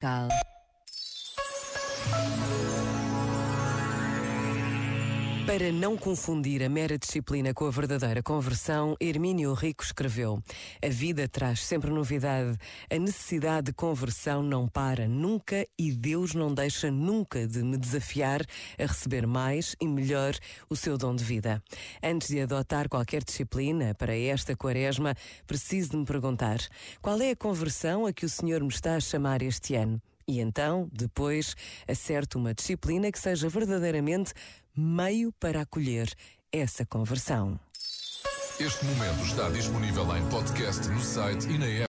卡。Para não confundir a mera disciplina com a verdadeira conversão, Hermínio Rico escreveu: A vida traz sempre novidade, a necessidade de conversão não para nunca e Deus não deixa nunca de me desafiar a receber mais e melhor o seu dom de vida. Antes de adotar qualquer disciplina para esta quaresma, preciso de me perguntar: qual é a conversão a que o Senhor me está a chamar este ano? E então, depois, acerte uma disciplina que seja verdadeiramente meio para acolher essa conversão. Este momento está disponível em podcast no site e na app.